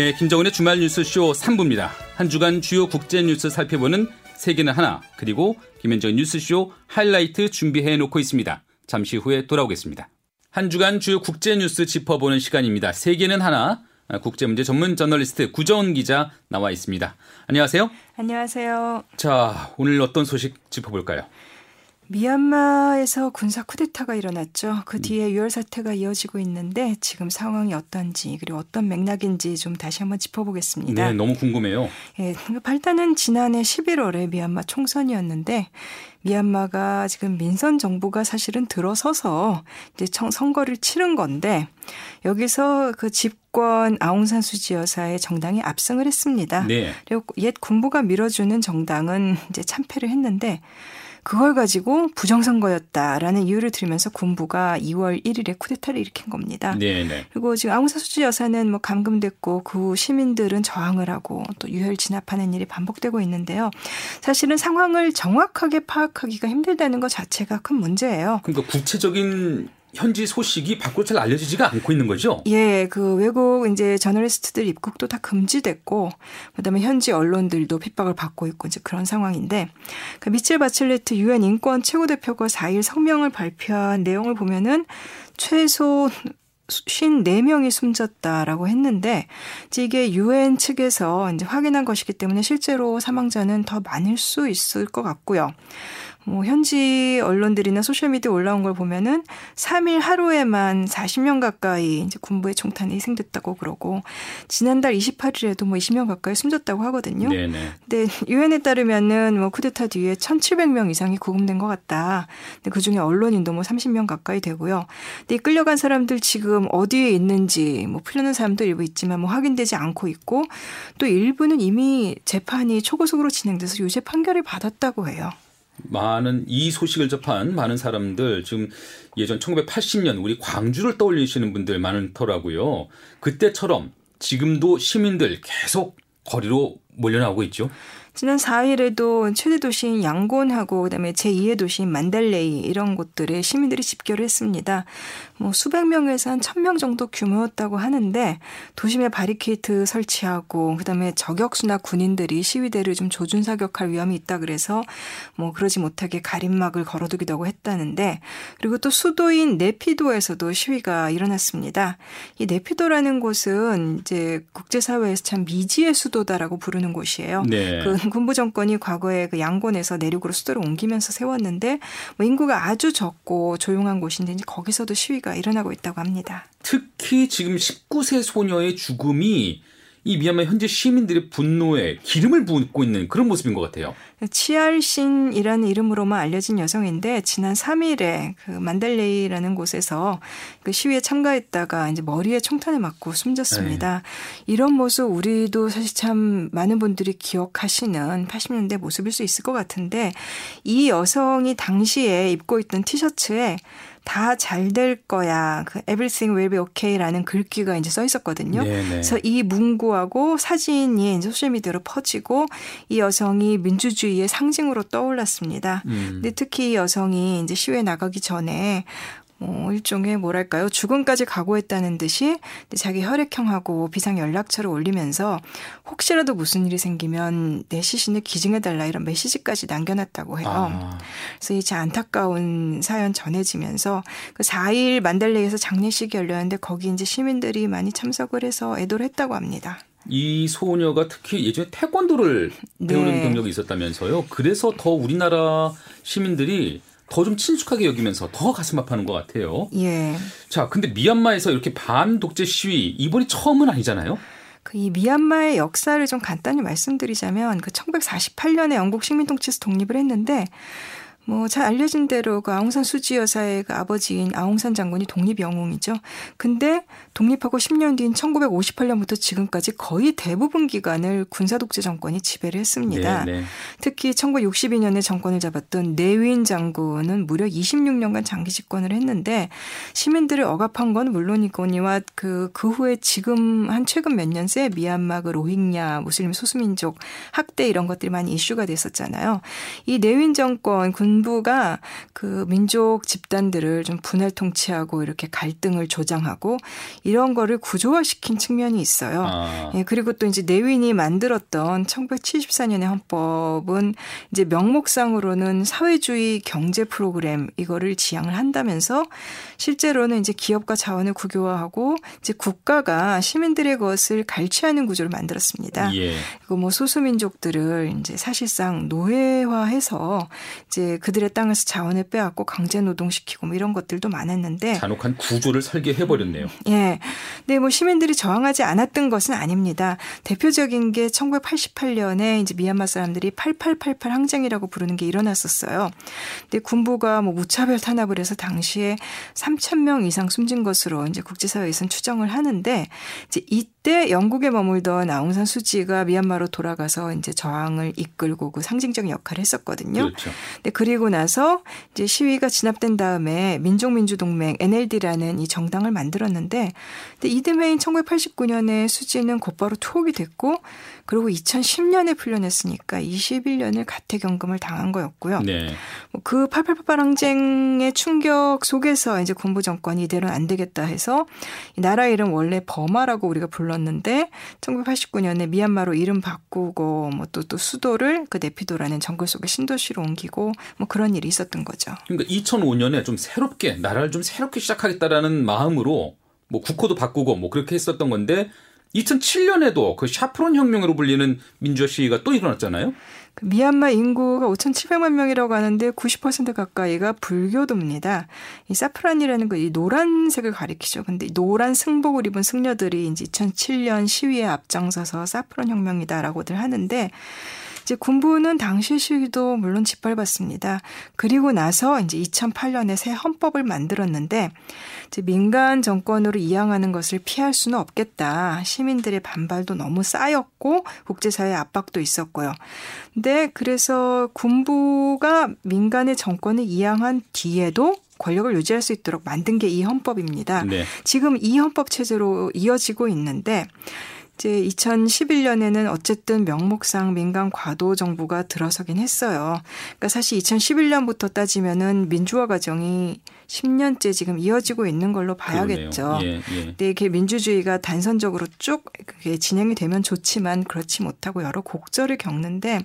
네, 김정은의 주말 뉴스쇼 3부입니다. 한 주간 주요 국제 뉴스 살펴보는 세계는 하나, 그리고 김현정 뉴스쇼 하이라이트 준비해 놓고 있습니다. 잠시 후에 돌아오겠습니다. 한 주간 주요 국제 뉴스 짚어보는 시간입니다. 세계는 하나, 국제문제 전문 저널리스트 구정은 기자 나와 있습니다. 안녕하세요. 안녕하세요. 자, 오늘 어떤 소식 짚어볼까요? 미얀마에서 군사 쿠데타가 일어났죠. 그 음. 뒤에 유혈 사태가 이어지고 있는데 지금 상황이 어떤지 그리고 어떤 맥락인지 좀 다시 한번 짚어보겠습니다. 네, 너무 궁금해요. 예, 발단은 지난해 11월에 미얀마 총선이었는데 미얀마가 지금 민선 정부가 사실은 들어서서 이제 선거를 치른 건데 여기서 그 집권 아웅산 수지 여사의 정당이 압승을 했습니다. 네. 그리고 옛 군부가 밀어주는 정당은 이제 참패를 했는데 그걸 가지고 부정선거였다라는 이유를 들으면서 군부가 2월 1일에 쿠데타를 일으킨 겁니다. 네네. 네. 그리고 지금 아웅산 수지 여사는 뭐 감금됐고 그 시민들은 저항을 하고 또 유혈 진압하는 일이 반복되고 있는데요. 사실은 상황을 정확하게 파악하기가 힘들다는 것 자체가 큰 문제예요. 그러니까 구체적인 현지 소식이 밖으로 잘 알려지지가 않고 있는 거죠? 예, 그 외국 이제 저널리스트들 입국도 다 금지됐고, 그다음에 현지 언론들도 핍박을 받고 있고 이제 그런 상황인데, 그 미첼 바칠레트 유엔 인권 최고 대표가 4일 성명을 발표한 내용을 보면은 최소 54명이 숨졌다라고 했는데 이게 유엔 측에서 이제 확인한 것이기 때문에 실제로 사망자는 더 많을 수 있을 것 같고요. 뭐 현지 언론들이나 소셜미디어 올라온 걸 보면은 3일 하루에만 40명 가까이 이제 군부의 총탄이 희생됐다고 그러고 지난달 28일에도 뭐 20명 가까이 숨졌다고 하거든요. 네네. 근데 유엔에 따르면은 뭐 쿠데타 뒤에 1,700명 이상이 구금된 것 같다. 근데 그 중에 언론인도 뭐 30명 가까이 되고요. 근데 끌려간 사람들 지금 어디에 있는지 뭐 풀려는 사람도 일부 있지만 뭐 확인되지 않고 있고 또 일부는 이미 재판이 초고속으로 진행돼서 유죄 판결을 받았다고 해요. 많은 이 소식을 접한 많은 사람들 지금 예전 1980년 우리 광주를 떠올리시는 분들 많더라고요. 그때처럼 지금도 시민들 계속 거리로 몰려나오고 있죠. 지난 4일에도 최대 도시인 양곤하고 그다음에 제2의 도시인 만달레이 이런 곳들에 시민들이 집결을 했습니다. 뭐 수백 명에서 한 천 명 정도 규모였다고 하는데 도심에 바리케이트 설치하고 그다음에 저격수나 군인들이 시위대를 좀 조준 사격할 위험이 있다 그래서 뭐 그러지 못하게 가림막을 걸어두기도 하고 했다는데 그리고 또 수도인 네피도에서도 시위가 일어났습니다. 이 네피도라는 곳은 이제 국제사회에서 참 미지의 수도다라고 부르는 곳이에요. 네. 그 군부 정권이 과거에 그 양곤에서 내륙으로 수도를 옮기면서 세웠는데 뭐 인구가 아주 적고 조용한 곳인데 이제 거기서도 시위가 일어나고 있다고 합니다. 특히 지금 19세 소녀의 죽음이 이 미얀마 현재 시민들의 분노에 기름을 붓고 있는 그런 모습인 것 같아요. 치알신이라는 이름으로만 알려진 여성인데 지난 3일에 그 만달레이라는 곳에서 그 시위에 참가했다가 이제 머리에 총탄을 맞고 숨졌습니다. 네. 이런 모습 우리도 사실 참 많은 분들이 기억하시는 80년대 모습일 수 있을 것 같은데 이 여성이 당시에 입고 있던 티셔츠에 다 잘 될 거야. 그 everything will be okay라는 글귀가 이제 써 있었거든요. 네네. 그래서 이 문구하고 사진이 이제 소셜 미디어로 퍼지고 이 여성이 민주주의의 상징으로 떠올랐습니다. 음. 근데 특히 이 여성이 이제 시위에 나가기 전에 뭐 일종의 뭐랄까요 죽음까지 각오했다는 듯이 자기 혈액형하고 비상 연락처를 올리면서 혹시라도 무슨 일이 생기면 내 시신을 기증해달라 이런 메시지까지 남겨놨다고 해요. 아. 그래서 이제 안타까운 사연 전해지면서 그 4일 만달레이에서 장례식이 열렸는데 거기 이제 시민들이 많이 참석을 해서 애도를 했다고 합니다. 이 소녀가 특히 예전에 태권도를 배우는 네. 경력이 있었다면서요. 그래서 더 우리나라 시민들이 더 좀 친숙하게 여기면서 더 가슴 아파하는 것 같아요. 예. 자, 근데 미얀마에서 이렇게 반독재 시위 이번이 처음은 아니잖아요. 그이 미얀마의 역사를 좀 간단히 말씀드리자면 그 1948년에 영국 식민통치에서 독립을 했는데 뭐 잘 알려진 대로 그 아웅산 수지 여사의 그 아버지인 아웅산 장군이 독립 영웅이죠. 근데 독립하고 10년 뒤인 1958년부터 지금까지 거의 대부분 기간을 군사 독재 정권이 지배를 했습니다. 네네. 네. 특히 1962년에 정권을 잡았던 내윈 장군은 무려 26년간 장기 집권을 했는데 시민들을 억압한 건 물론이거니와 그, 그 후에 지금 한 최근 몇 년 새 미얀마 그 로힝야 무슬림 소수민족 학대 이런 것들이 많이 이슈가 됐었잖아요. 이 내윈 정권 군 군부가 그 민족 집단들을 좀 분할 통치하고 이렇게 갈등을 조장하고 이런 거를 구조화시킨 측면이 있어요. 아. 예, 그리고 또 이제 내윈이 만들었던 1974년의 헌법은 이제 명목상으로는 사회주의 경제 프로그램 이거를 지향을 한다면서 실제로는 이제 기업과 자원을 국유화하고 이제 국가가 시민들의 것을 갈취하는 구조를 만들었습니다. 예. 그리고 뭐 소수민족들을 이제 사실상 노예화해서 이제 그들의 땅에서 자원을 빼앗고 강제 노동시키고 뭐 이런 것들도 많았는데 잔혹한 구조를 설계해 버렸네요. 예. 근데 뭐 시민들이 저항하지 않았던 것은 아닙니다. 대표적인 게 1988년에 이제 미얀마 사람들이 8888 항쟁이라고 부르는 게 일어났었어요. 근데 군부가 뭐 무차별 탄압을 해서 당시에 3천 명 이상 숨진 것으로 이제 국제사회에서는 추정을 하는데 이제 이때 영국에 머물던 아웅산 수지가 미얀마로 돌아가서 이제 저항을 이끌고 그 상징적인 역할을 했었거든요. 그렇죠. 근데 그리고 나서 이제 시위가 진압된 다음에 민족민주동맹 NLD라는 이 정당을 만들었는데 근데 이듬해인 1989년에 수지는 곧바로 투옥이 됐고 그리고 2010년에 풀려냈으니까 21년을 가택연금을 당한 거였고요. 네. 뭐 그 8888 항쟁의 충격 속에서 이제 군부 정권이 이대로는 안 되겠다 해서 이 나라 이름 원래 버마라고 우리가 불렀는데 1989년에 미얀마로 이름 바꾸고 뭐 또 또 수도를 그 네피도라는 정글 속의 신도시로 옮기고 뭐 그런 일이 있었던 거죠. 그러니까 2005년에 좀 새롭게 나라를 좀 새롭게 시작하겠다라는 마음으로 뭐 국호도 바꾸고 뭐 그렇게 했었던 건데 2007년에도 그 샤프론 혁명으로 불리는 민주화 시위가 또 일어났잖아요. 그 미얀마 인구가 5,700만 명이라고 하는데 90% 가까이가 불교도입니다. 이 사프란이라는 거이 노란색을 가리키죠. 근데 노란 승복을 입은 승려들이 이제 2007년 시위에 앞장서서 사프론 혁명이다라고들 하는데 이제 군부는 당시 시위도 물론 짓밟았습니다. 그리고 나서 이제 2008년에 새 헌법을 만들었는데 이제 민간 정권으로 이양하는 것을 피할 수는 없겠다. 시민들의 반발도 너무 쌓였고 국제사회 압박도 있었고요. 근데 그래서 군부가 민간의 정권을 이양한 뒤에도 권력을 유지할 수 있도록 만든 게 이 헌법입니다. 네. 지금 이 헌법 체제로 이어지고 있는데 이제 2011년에는 어쨌든 명목상 민간 과도 정부가 들어서긴 했어요. 그러니까 사실 2011년부터 따지면은 민주화 과정이 10년째 지금 이어지고 있는 걸로 봐야겠죠. 예, 예. 근데 이게 민주주의가 단선적으로 쭉 그게 진행이 되면 좋지만 그렇지 못하고 여러 곡절을 겪는데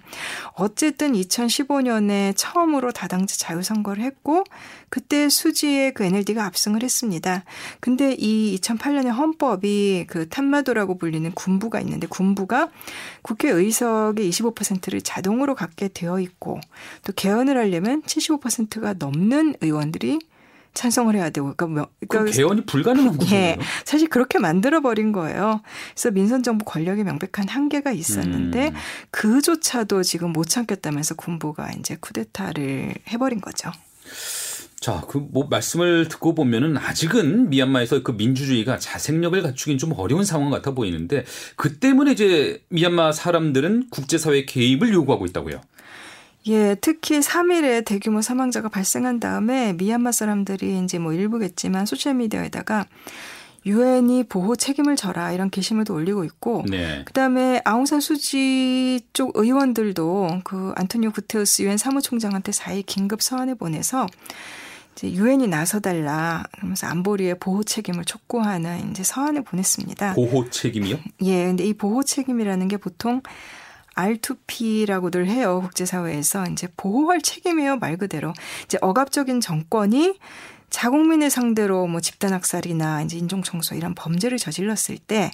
어쨌든 2015년에 처음으로 다당제 자유선거를 했고 그때 수지의 그 NLD가 압승을 했습니다. 근데 이 2008년의 헌법이 그 탄마도라고 불리는 군부가 있는데 군부가 국회 의석의 25%를 자동으로 갖게 되어 있고 또 개헌을 하려면 75%가 넘는 의원들이 찬성을 해야 되고 그러니까, 뭐, 그러니까 개헌이 불가능한 거죠. 예, 사실 그렇게 만들어 버린 거예요. 그래서 민선 정부 권력에 명백한 한계가 있었는데 음. 그조차도 지금 못 참겠다면서 군부가 이제 쿠데타를 해버린 거죠. 자, 그 뭐 말씀을 듣고 보면은 아직은 미얀마에서 그 민주주의가 자생력을 갖추긴 좀 어려운 상황 같아 보이는데 그 때문에 이제 미얀마 사람들은 국제사회 개입을 요구하고 있다고요. 예, 특히 3일에 대규모 사망자가 발생한 다음에 미얀마 사람들이 이제 뭐 일부겠지만 소셜 미디어에다가 유엔이 보호 책임을 져라 이런 게시물도 올리고 있고 네. 그다음에 아웅산 수지 쪽 의원들도 그 안토니오 구테우스 유엔 사무총장한테 4일 긴급 서한을 보내서 이제 유엔이 나서달라 그러면서 안보리의 보호 책임을 촉구하는 이제 서한을 보냈습니다. 보호 책임이요? 예, 근데 이 보호 책임이라는 게 보통 R2P라고들 해요. 국제사회에서 이제 보호할 책임이에요. 말 그대로. 이제 억압적인 정권이 자국민을 상대로 뭐 집단학살이나 이제 인종청소 이런 범죄를 저질렀을 때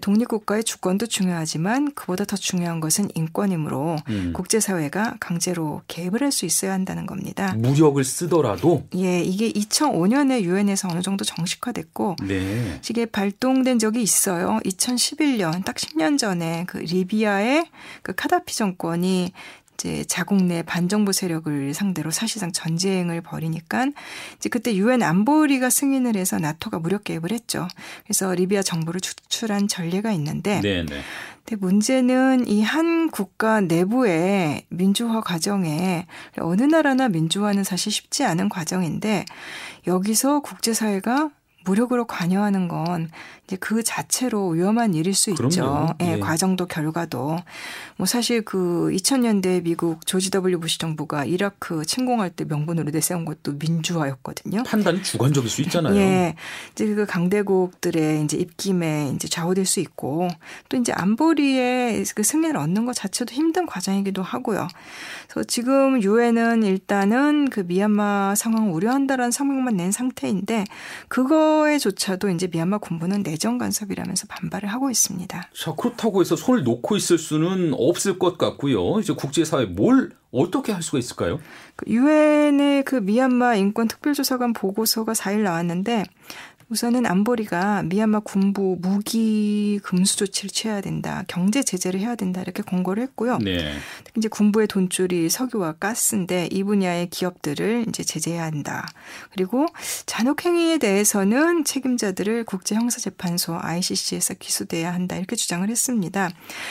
독립국가의 주권도 중요하지만 그보다 더 중요한 것은 인권이므로 음. 국제사회가 강제로 개입을 할 수 있어야 한다는 겁니다. 무력을 쓰더라도? 예, 이게 2005년에 유엔에서 어느 정도 정식화됐고 네. 이게 발동된 적이 있어요. 2011년 딱 10년 전에 그 리비아의 그 카다피 정권이 이제 자국 내 반정부 세력을 상대로 사실상 전쟁을 벌이니까 이제 그때 유엔 안보리가 승인을 해서 나토가 무력 개입을 했죠. 그래서 리비아 정부를 추출한 전례가 있는데 네네. 네. 근데 문제는 이 한 국가 내부의 민주화 과정에 어느 나라나 민주화는 사실 쉽지 않은 과정인데 여기서 국제사회가 무력으로 관여하는 건 이제 그 자체로 위험한 일일 수 그럼요. 있죠. 예, 예, 과정도 결과도. 뭐 사실 그 2000년대 미국 조지 W 부시 정부가 이라크 침공할 때 명분으로 내세운 것도 민주화였거든요. 판단이 주관적일 수 있잖아요. 예. 이제 그 강대국들의 이제 입김에 이제 좌우될 수 있고 또 이제 안보리의 그 승인을 얻는 것 자체도 힘든 과정이기도 하고요. 그래서 지금 유엔은 일단은 그 미얀마 상황을 우려한다라는 성명만 낸 상태인데 그거 에조차도 이제 미얀마 군부는 내정 간섭이라면서 반발을 하고 있습니다. 자, 그렇다고 해서 손을 놓고 있을 수는 없을 것 같고요. 이제 국제사회 뭘 어떻게 할 수가 있을까요? 그 유엔의 그 미얀마 인권 특별조사관 보고서가 4일 나왔는데 우선은 안보리가 미얀마 군부 무기 금수 조치를 취해야 된다, 경제 제재를 해야 된다 이렇게 권고를 했고요. 네. 이제 군부의 돈줄이 석유와 가스인데 이 분야의 기업들을 이제 제재해야 한다. 그리고 잔혹 행위에 대해서는 책임자들을 국제형사재판소 ICC에서 기소돼야 한다 이렇게 주장을 했습니다.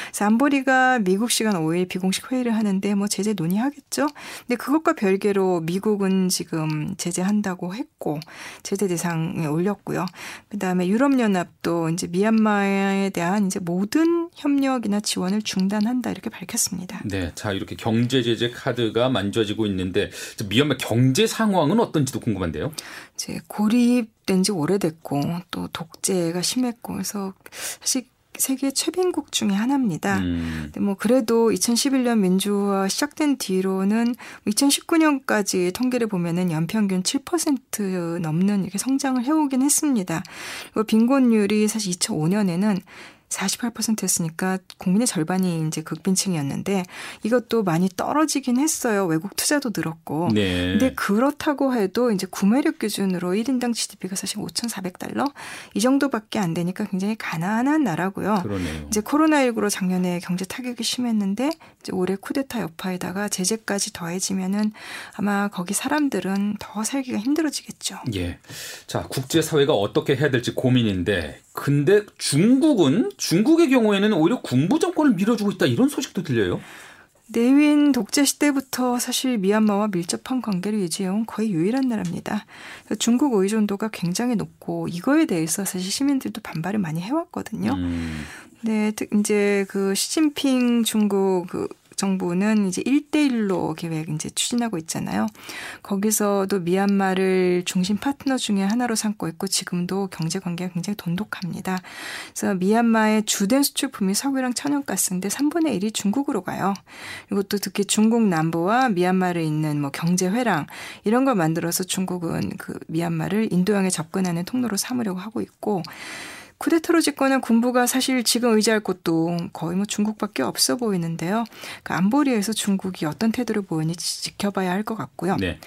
그래서 안보리가 미국 시간 5일 비공식 회의를 하는데 뭐 제재 논의하겠죠. 근데 그것과 별개로 미국은 지금 제재한다고 했고 제재 대상에 올렸고. 있고요. 그다음에 유럽연합도 이제 미얀마에 대한 이제 모든 협력이나 지원을 중단한다 이렇게 밝혔습니다. 네, 자 이렇게 경제 제재 카드가 만져지고 있는데 미얀마 경제 상황은 어떤지도 궁금한데요. 이제 고립된 지 오래됐고 또 독재가 심했고 그래서 사실 세계 최빈국 중의 하나입니다. 음. 뭐 그래도 2011년 민주화 시작된 뒤로는 2019년까지 통계를 보면은 연평균 7% 넘는 이렇게 성장을 해오긴 했습니다. 그리고 빈곤율이 사실 2005년에는 48%였으니까 국민의 절반이 이제 극빈층이었는데 이것도 많이 떨어지긴 했어요. 외국 투자도 늘었고. 네. 근데 그렇다고 해도 이제 구매력 기준으로 1인당 GDP가 사실 5,400달러 이 정도밖에 안 되니까 굉장히 가난한 나라고요. 그러네요. 이제 코로나19로 작년에 경제 타격이 심했는데 이제 올해 쿠데타 여파에다가 제재까지 더해지면은 아마 거기 사람들은 더 살기가 힘들어지겠죠. 예. 자, 국제 사회가 어떻게 해야 될지 고민인데 근데 중국은 중국의 경우에는 오히려 군부 정권을 밀어주고 있다 이런 소식도 들려요. 내윈 독재 시대부터 사실 미얀마와 밀접한 관계를 유지해온 거의 유일한 나라입니다. 중국 의존도가 굉장히 높고 이거에 대해서 사실 시민들도 반발을 많이 해왔거든요. 음. 네, 이제 그 시진핑 중국 그 정부는 이제 1대1로 계획 이제 추진하고 있잖아요. 거기서도 미얀마를 중심 파트너 중에 하나로 삼고 있고 지금도 경제 관계가 굉장히 돈독합니다. 그래서 미얀마의 주된 수출품이 석유랑 천연가스인데 3분의 1이 중국으로 가요. 이것도 특히 중국 남부와 미얀마를 잇는 뭐 경제 회랑 이런 걸 만들어서 중국은 그 미얀마를 인도양에 접근하는 통로로 삼으려고 하고 있고 쿠데타로 집권한 군부가 사실 지금 의지할 곳도 거의 뭐 중국밖에 없어 보이는데요. 그 안보리에서 중국이 어떤 태도를 보이는지 지켜봐야 할 것 같고요. 네.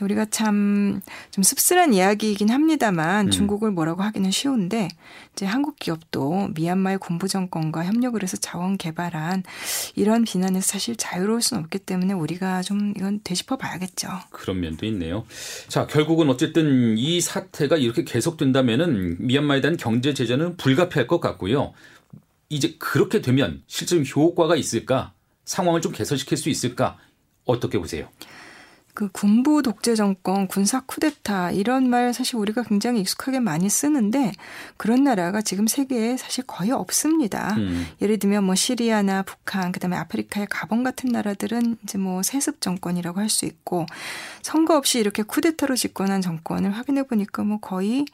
우리가 참 좀 씁쓸한 이야기이긴 합니다만 음. 중국을 뭐라고 하기는 쉬운데 이제 한국 기업도 미얀마의 군부 정권과 협력을 해서 자원 개발한 이런 비난에서 사실 자유로울 수는 없기 때문에 우리가 좀 이건 되짚어 봐야겠죠. 그런 면도 있네요. 자, 결국은 어쨌든 이 사태가 이렇게 계속된다면은 미얀마에 대한 경제 제재는 불가피할 것 같고요. 이제 그렇게 되면 실제 효과가 있을까? 상황을 좀 개선시킬 수 있을까? 어떻게 보세요? 그 군부 독재 정권, 군사 쿠데타 이런 말 사실 우리가 굉장히 익숙하게 많이 쓰는데 그런 나라가 지금 세계에 사실 거의 없습니다. 음. 예를 들면 뭐 시리아나 북한, 그다음에 아프리카의 가본 같은 나라들은 이제 뭐 세습 정권이라고 할 수 있고 선거 없이 이렇게 쿠데타로 집권한 정권을 확인해 보니까 뭐 거의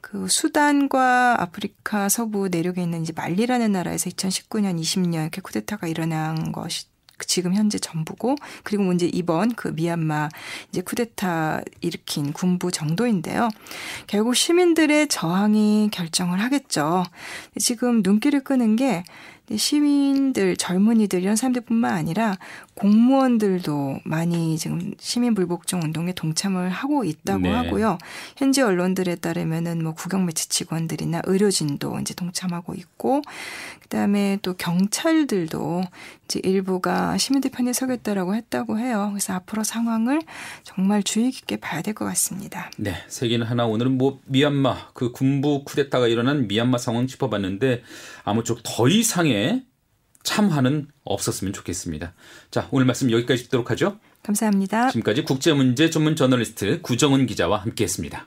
그 수단과 아프리카 서부 내륙에 있는 이제 말리라는 나라에서 2019년, 20년 이렇게 쿠데타가 일어난 것이 지금 현재 전부고 그리고 뭐 이제 이번 그 미얀마 이제 쿠데타 일으킨 군부 정도인데요. 결국 시민들의 저항이 결정을 하겠죠. 지금 눈길을 끄는 게 시민들, 젊은이들 이런 사람들뿐만 아니라 공무원들도 많이 지금 시민 불복종 운동에 동참을 하고 있다고 네. 하고요. 현지 언론들에 따르면은 뭐 구경 매체 직원들이나 의료진도 이제 동참하고 있고 그다음에 또 경찰들도 이제 일부가 시민들 편에 서겠다라고 했다고 해요. 그래서 앞으로 상황을 정말 주의 깊게 봐야 될 것 같습니다. 네, 세계는 하나 오늘은 뭐 미얀마 그 군부 쿠데타가 일어난 미얀마 상황 짚어봤는데 아무쪼록 더 이상의 참화는 없었으면 좋겠습니다. 자, 오늘 말씀 여기까지 듣도록 하죠. 감사합니다. 지금까지 국제문제 전문 저널리스트 구정은 기자와 함께했습니다.